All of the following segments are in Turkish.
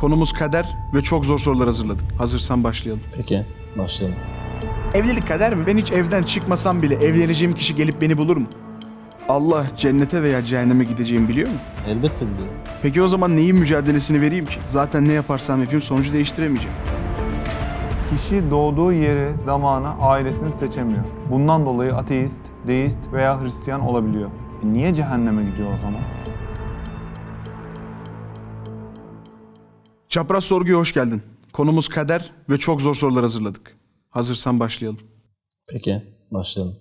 Konumuz kader ve çok zor sorular hazırladık. Hazırsan başlayalım. Peki başlayalım. Evlilik kader mi? Ben hiç evden çıkmasam bile evleneceğim kişi gelip beni bulur mu? Allah cennete veya cehenneme gideceğimi biliyor mu? Elbette biliyorum. Peki o zaman neyin mücadelesini vereyim ki? Zaten ne yaparsam yapayım sonucu değiştiremeyeceğim. Kişi doğduğu yeri, zamanı, ailesini seçemiyor. Bundan dolayı ateist, deist veya Hristiyan olabiliyor. E niye cehenneme gidiyor o zaman? Çapraz sorguya hoş geldin. Konumuz kader ve çok zor sorular hazırladık. Hazırsan başlayalım. Peki başlayalım.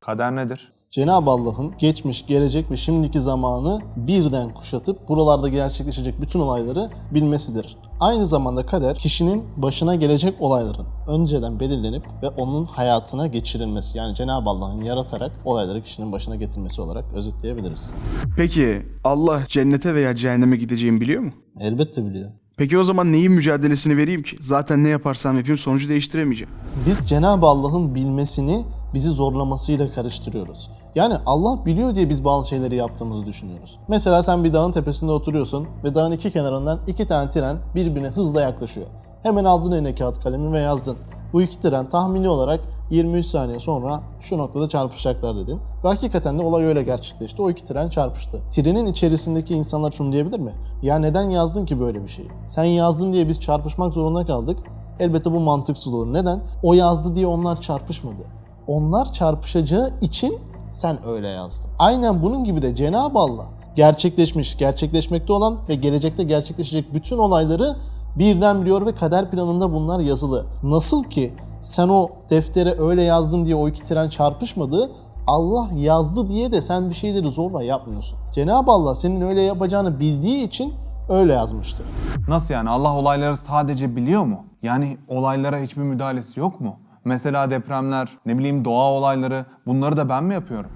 Kader nedir? Cenab-ı Allah'ın geçmiş, gelecek ve şimdiki zamanı birden kuşatıp buralarda gerçekleşecek bütün olayları bilmesidir. Aynı zamanda kader kişinin başına gelecek olayların önceden belirlenip ve onun hayatına geçirilmesi. Yani Cenab-ı Allah'ın yaratarak olayları kişinin başına getirmesi olarak özetleyebiliriz. Peki Allah cennete veya cehenneme gideceğimi biliyor mu? Elbette biliyor. Peki o zaman neyin mücadelesini vereyim ki? Zaten ne yaparsam yapayım sonucu değiştiremeyeceğim. Biz Cenab-ı Allah'ın bilmesini bizi zorlamasıyla karıştırıyoruz. Yani Allah biliyor diye biz bazı şeyleri yaptığımızı düşünüyoruz. Mesela sen bir dağın tepesinde oturuyorsun ve dağın iki kenarından iki tane tren birbirine hızla yaklaşıyor. Hemen aldın eline kağıt kalemi ve yazdın. Bu iki tren tahmini olarak 23 saniye sonra şu noktada çarpışacaklar dedin. Ve hakikaten de olay öyle gerçekleşti. O iki tren çarpıştı. Trenin içerisindeki insanlar şunu diyebilir mi? Ya neden yazdın ki böyle bir şeyi? Sen yazdın diye biz çarpışmak zorunda kaldık. Elbette bu mantıksız olur. Neden? O yazdı diye onlar çarpışmadı. Onlar çarpışacağı için sen öyle yazdın. Aynen bunun gibi de Cenab-ı Allah gerçekleşmiş, gerçekleşmekte olan ve gelecekte gerçekleşecek bütün olayları birden biliyor ve kader planında bunlar yazılı. Nasıl ki sen o deftere öyle yazdın diye o iki tren çarpışmadı, Allah yazdı diye de sen bir şeyleri zorla yapmıyorsun. Cenab-ı Allah senin öyle yapacağını bildiği için öyle yazmıştır. Nasıl yani? Allah olayları sadece biliyor mu? Yani olaylara hiçbir müdahalesi yok mu? Mesela depremler, ne bileyim doğa olayları bunları da ben mi yapıyorum?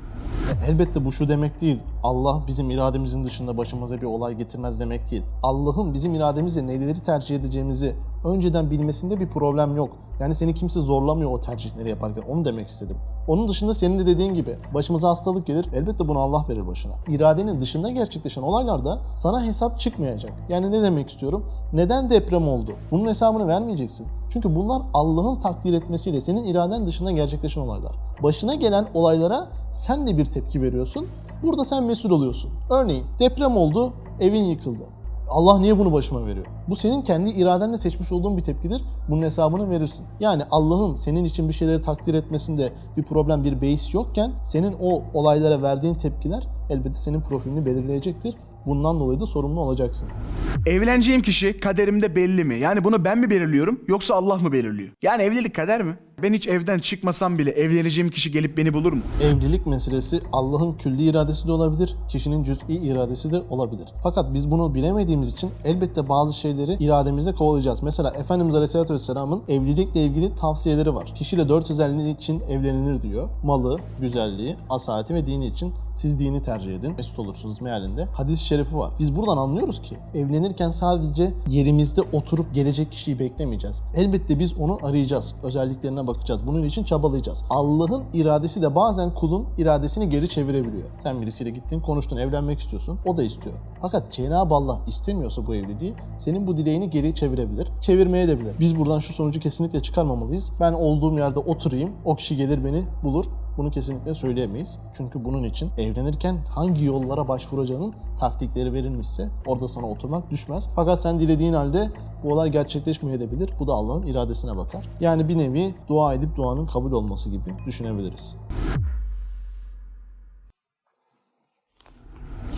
Elbette bu şu demek değil. Allah bizim irademizin dışında başımıza bir olay getirmez demek değil. Allah'ın bizim irademizle neleri tercih edeceğimizi önceden bilmesinde bir problem yok. Yani seni kimse zorlamıyor o tercihleri yaparken. Onu demek istedim. Onun dışında senin de dediğin gibi başımıza hastalık gelir. Elbette bunu Allah verir başına. İradenin dışında gerçekleşen olaylarda sana hesap çıkmayacak. Yani ne demek istiyorum? Neden deprem oldu? Bunun hesabını vermeyeceksin. Çünkü bunlar Allah'ın takdir etmesiyle senin iraden dışında gerçekleşen olaylar. Başına gelen olaylara sen de bir tepki veriyorsun. Burada sen mesul oluyorsun. Örneğin deprem oldu, evin yıkıldı. Allah niye bunu başıma veriyor? Bu senin kendi iradenle seçmiş olduğun bir tepkidir. Bunun hesabını verirsin. Yani Allah'ın senin için bir şeyleri takdir etmesinde bir problem, bir beis yokken senin o olaylara verdiğin tepkiler elbette senin profilini belirleyecektir. Bundan dolayı da sorumlu olacaksın. Evleneceğim kişi kaderimde belli mi? Yani bunu ben mi belirliyorum yoksa Allah mı belirliyor? Yani evlilik kader mi? Ben hiç evden çıkmasam bile evleneceğim kişi gelip beni bulur mu? Evlilik meselesi Allah'ın külli iradesi de olabilir, kişinin cüz'i iradesi de olabilir. Fakat biz bunu bilemediğimiz için elbette bazı şeyleri irademizle kovalayacağız. Mesela Efendimiz Aleyhisselatü Vesselam'ın evlilikle ilgili tavsiyeleri var. Kişiyle dört özelliği için evlenilir diyor. Malı, güzelliği, asaleti ve dini için siz dini tercih edin. Mesut olursunuz mealinde. Hadis-i şerifi var. Biz buradan anlıyoruz ki evlenirken sadece yerimizde oturup gelecek kişiyi beklemeyeceğiz. Elbette biz onu arayacağız. Özelliklerine bakacağız. Bunun için çabalayacağız. Allah'ın iradesi de bazen kulun iradesini geri çevirebiliyor. Sen birisiyle gittin, konuştun, evlenmek istiyorsun. O da istiyor. Fakat Cenab-ı Allah istemiyorsa bu evliliği senin bu dileğini geri çevirebilir. Çevirmeye de bilir. Biz buradan şu sonucu kesinlikle çıkarmamalıyız. Ben olduğum yerde oturayım, o kişi gelir beni bulur. Bunu kesinlikle söyleyemeyiz. Çünkü bunun için evlenirken hangi yollara başvuracağının taktikleri verilmişse orada sana oturmak düşmez. Fakat sen dilediğin halde bu olay gerçekleşmeyebilir. Bu da Allah'ın iradesine bakar. Yani bir nevi dua edip duanın kabul olması gibi düşünebiliriz.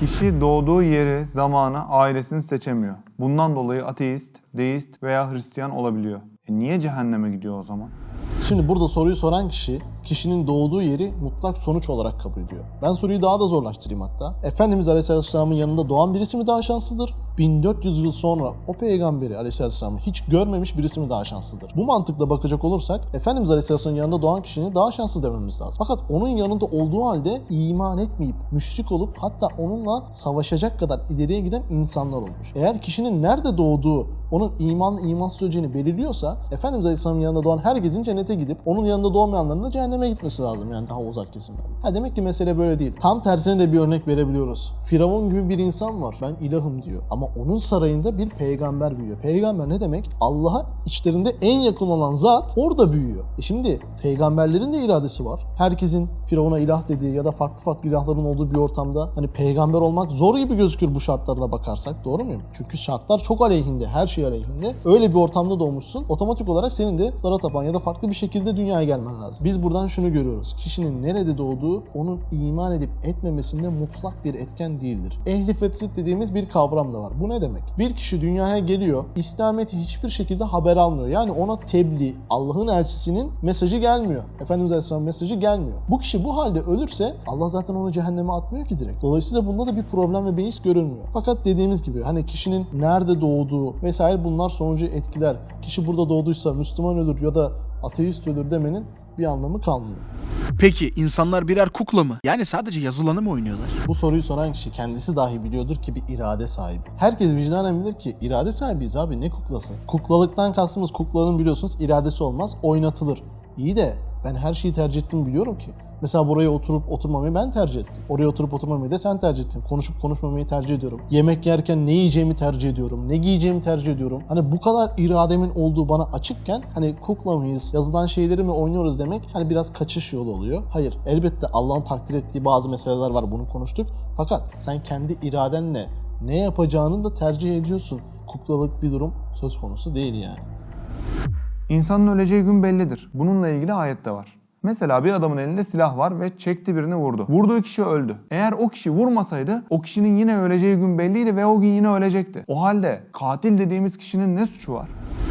Kişi doğduğu yeri, zamanı, ailesini seçemiyor. Bundan dolayı ateist, deist veya Hristiyan olabiliyor. E niye cehenneme gidiyor o zaman? Şimdi burada soruyu soran kişi kişinin doğduğu yeri mutlak sonuç olarak kabul ediyor. Ben soruyu daha da zorlaştırayım hatta. Efendimiz Aleyhisselam'ın yanında doğan birisi mi daha şanslıdır? 1400 yıl sonra o peygamberi Aleyhisselam'ı hiç görmemiş birisi mi daha şanslıdır? Bu mantıkla bakacak olursak Efendimiz Aleyhisselam'ın yanında doğan kişinin daha şanslı dememiz lazım. Fakat onun yanında olduğu halde iman etmeyip müşrik olup hatta onunla savaşacak kadar ileriye giden insanlar olmuş. Eğer kişinin nerede doğduğu onun iman imansız öleceğini belirliyorsa Efendimiz Aleyhisselam'ın yanında doğan herkesin cennete gidip onun yanında doğmayanların da cehenneme cehenneme gitmesi lazım yani daha uzak kesimlerde. Ha demek ki mesele böyle değil. Tam tersine de bir örnek verebiliyoruz. Firavun gibi bir insan var. Ben ilahım diyor. Ama onun sarayında bir peygamber büyüyor. Peygamber ne demek? Allah'a içlerinde en yakın olan zat orada büyüyor. E şimdi peygamberlerin de iradesi var. Herkesin Firavun'a ilah dediği ya da farklı farklı ilahların olduğu bir ortamda hani peygamber olmak zor gibi gözükür bu şartlarda bakarsak. Doğru muyum? Çünkü şartlar çok aleyhinde. Her şey aleyhinde. Öyle bir ortamda doğmuşsun. Otomatik olarak senin de dara tapan ya da farklı bir şekilde dünyaya gelmen lazım. Biz buradan şunu görüyoruz. Kişinin nerede doğduğu onun iman edip etmemesinde mutlak bir etken değildir. Ehli fetret dediğimiz bir kavram da var. Bu ne demek? Bir kişi dünyaya geliyor, İslamiyet'i hiçbir şekilde haber almıyor. Yani ona tebliğ, Allah'ın elçisinin mesajı gelmiyor. Efendimiz Aleyhisselam mesajı gelmiyor. Bu kişi bu halde ölürse Allah zaten onu cehenneme atmıyor ki direkt. Dolayısıyla bunda da bir problem ve beis görülmüyor. Fakat dediğimiz gibi hani kişinin nerede doğduğu vesaire bunlar sonucu etkiler. Kişi burada doğduysa Müslüman ölür ya da ateist ölür demenin bir anlamı kalmıyor. Peki insanlar birer kukla mı? Yani sadece yazılanı mı oynuyorlar? Bu soruyu soran kişi kendisi dahi biliyordur ki bir irade sahibi. Herkes vicdanen bilir ki irade sahibiyiz abi ne kuklası? Kuklalıktan kastımız kuklanın biliyorsunuz iradesi olmaz oynatılır. İyi de ben her şeyi tercih ettim biliyorum ki. Mesela buraya oturup oturmamayı ben tercih ettim. Oraya oturup oturmamayı da sen tercih ettin. Konuşup konuşmamayı tercih ediyorum. Yemek yerken ne yiyeceğimi tercih ediyorum. Ne giyeceğimi tercih ediyorum. Hani bu kadar irademin olduğu bana açıkken hani kukla mıyız, yazılan şeyleri mi oynuyoruz demek hani biraz kaçış yolu oluyor. Hayır elbette Allah'ın takdir ettiği bazı meseleler var bunu konuştuk. Fakat sen kendi iradenle ne yapacağını da tercih ediyorsun. Kuklalık bir durum söz konusu değil yani. İnsanın öleceği gün bellidir. Bununla ilgili ayet de var. Mesela bir adamın elinde silah var ve çekti birini vurdu. Vurduğu kişi öldü. Eğer o kişi vurmasaydı o kişinin yine öleceği gün belliydi ve o gün yine ölecekti. O halde katil dediğimiz kişinin ne suçu var?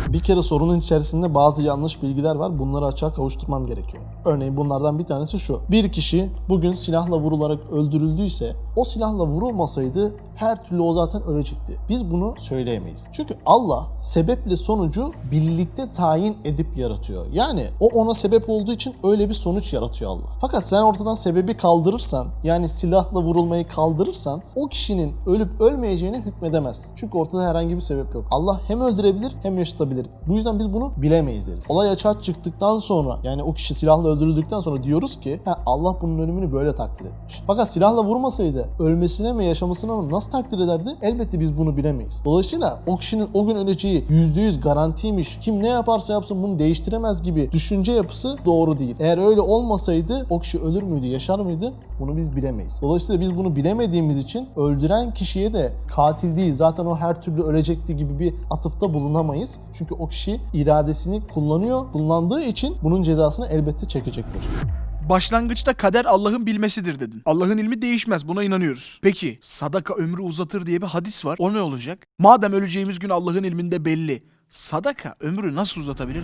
Bir kere sorunun içerisinde bazı yanlış bilgiler var. Bunları açığa kavuşturmam gerekiyor. Örneğin bunlardan bir tanesi şu. Bir kişi bugün silahla vurularak öldürüldüyse o silahla vurulmasaydı her türlü o zaten ölecekti. Biz bunu söyleyemeyiz. Çünkü Allah sebeple sonucu birlikte tayin edip yaratıyor. Yani o ona sebep olduğu için öyle bir sonuç yaratıyor Allah. Fakat sen ortadan sebebi kaldırırsan yani silahla vurulmayı kaldırırsan o kişinin ölüp ölmeyeceğine hükmedemez. Çünkü ortada herhangi bir sebep yok. Allah hem öldürebilir hem yaşatabilir. Bu yüzden biz bunu bilemeyiz deriz. Olay açığa çıktıktan sonra yani o kişi silahla öldürüldükten sonra diyoruz ki "Ha, Allah bunun ölümünü böyle takdir etmiş. Fakat silahla vurmasaydı ölmesine mi yaşamasına mı nasıl takdir ederdi? Elbette biz bunu bilemeyiz. Dolayısıyla o kişinin o gün öleceği %100 garantiymiş. Kim ne yaparsa yapsın bunu değiştiremez gibi düşünce yapısı doğru değil. Eğer öyle olmasaydı o kişi ölür müydü, yaşar mıydı? Bunu biz bilemeyiz. Dolayısıyla biz bunu bilemediğimiz için öldüren kişiye de katil değil zaten o her türlü ölecekti gibi bir atıfta bulunamayız. Çünkü o kişi iradesini kullanıyor. Kullandığı için bunun cezasını elbette çekecektir. Başlangıçta kader Allah'ın bilmesidir dedin. Allah'ın ilmi değişmez buna inanıyoruz. Peki sadaka ömrü uzatır diye bir hadis var. O ne olacak? Madem öleceğimiz gün Allah'ın ilminde belli. Sadaka ömrü nasıl uzatabilir?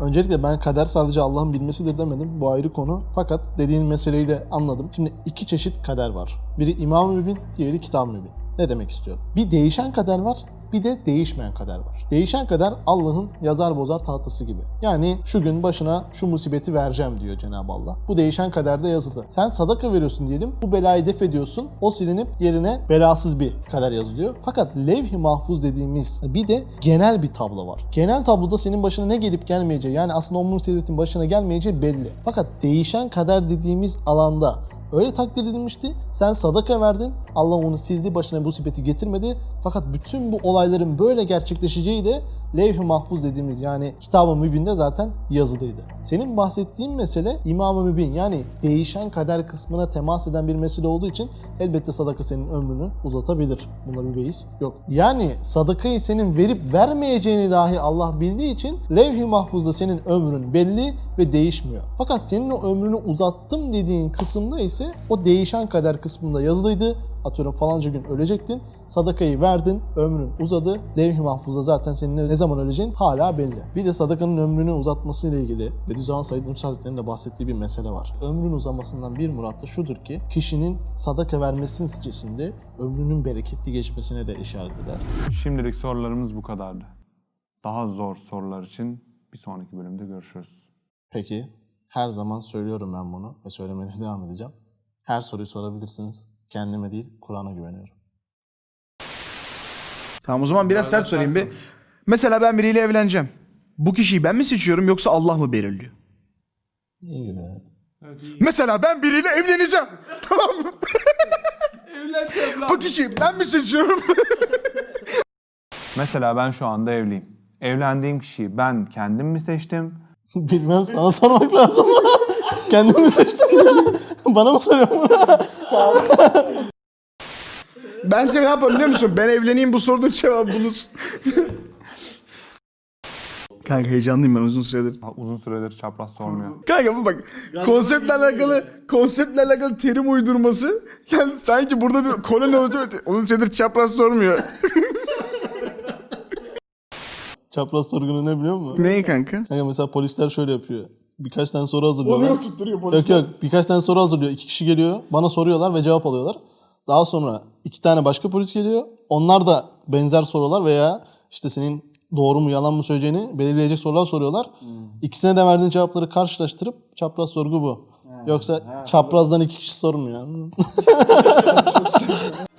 Öncelikle ben kader sadece Allah'ın bilmesidir demedim. Bu ayrı konu. Fakat dediğin meseleyi de anladım. Şimdi iki çeşit kader var. Biri İmam-ı Mübin, diğeri Kitab-ı Mübin. Ne demek istiyorum? Bir değişen kader var, bir de değişmeyen kader var. Değişen kader Allah'ın yazar bozar tahtası gibi. Yani şu gün başına şu musibeti vereceğim diyor Cenab-ı Allah. Bu değişen kaderde yazılı. Sen sadaka veriyorsun diyelim. Bu belayı def ediyorsun. O silinip yerine belasız bir kader yazılıyor. Fakat levh-i mahfuz dediğimiz bir de genel bir tablo var. Genel tabloda senin başına ne gelip gelmeyeceği yani aslında o musibetin başına gelmeyeceği belli. Fakat değişen kader dediğimiz alanda Öyle takdir edilmişti. Sen sadaka verdin. Allah onu sildi. Başına bu musibeti getirmedi. Fakat bütün bu olayların böyle gerçekleşeceği de levh-i mahfuz dediğimiz yani kitab-ı mübinde zaten yazılıydı. Senin bahsettiğin mesele İmam-ı Mübin yani değişen kader kısmına temas eden bir mesele olduğu için elbette sadaka senin ömrünü uzatabilir. Bunda bir beis yok. Yani sadakayı senin verip vermeyeceğini dahi Allah bildiği için levh-i mahfuzda senin ömrün belli ve değişmiyor. Fakat senin o ömrünü uzattım dediğin kısımda ise o değişen kader kısmında yazılıydı. Atıyorum falanca gün ölecektin. Sadakayı verdin, ömrün uzadı. Levh-i mahfuzda zaten senin ne zaman öleceğin hala belli. Bir de sadakanın ömrünü uzatması ile ilgili Bediüzzaman Said Nursi Hazretleri'nin de bahsettiği bir mesele var. Ömrün uzamasından bir murat da şudur ki kişinin sadaka vermesi neticesinde ömrünün bereketli geçmesine de işaret eder. Şimdilik sorularımız bu kadardı. Daha zor sorular için bir sonraki bölümde görüşürüz. Peki her zaman söylüyorum ben bunu ve söylemeye devam edeceğim. Her soruyu sorabilirsiniz. Kendime değil Kur'an'a güveniyorum. Tamam o zaman biraz sert sorayım bir. Mesela ben biriyle evleneceğim. Bu kişiyi ben mi seçiyorum yoksa Allah mı belirliyor? İyi gibi. Mesela ben biriyle evleneceğim. tamam mı? Bu kişiyi ben mi seçiyorum? Mesela ben şu anda evliyim. Evlendiğim kişiyi ben kendim mi seçtim? Bilmem sana sormak lazım. Kendimi seçtim. Bana mı soruyorsun? Bence ne yapalım biliyor musun? Ben evleneyim bu sorunun cevabı bulursun. Kanka heyecanlıyım ben uzun süredir. Uzun süredir çapraz sormuyor. Kanka bu bak konseptle alakalı konseptle alakalı terim uydurması yani sanki burada bir koloni olacak. Uzun süredir çapraz sormuyor. Çapraz sorgunu ne biliyor musun? Neyi kanka? Kanka mesela polisler şöyle yapıyor. Birkaç tane soru hazırlıyorlar. Yok yok birkaç tane soru hazırlıyor. İki kişi geliyor. Bana soruyorlar ve cevap alıyorlar. Daha sonra iki tane başka polis geliyor. Onlar da benzer sorular veya işte senin doğru mu yalan mı söyleyeceğini belirleyecek sorular soruyorlar. İkisine de verdiğin cevapları karşılaştırıp çapraz sorgu bu. Yoksa çaprazdan iki kişi sormuyor.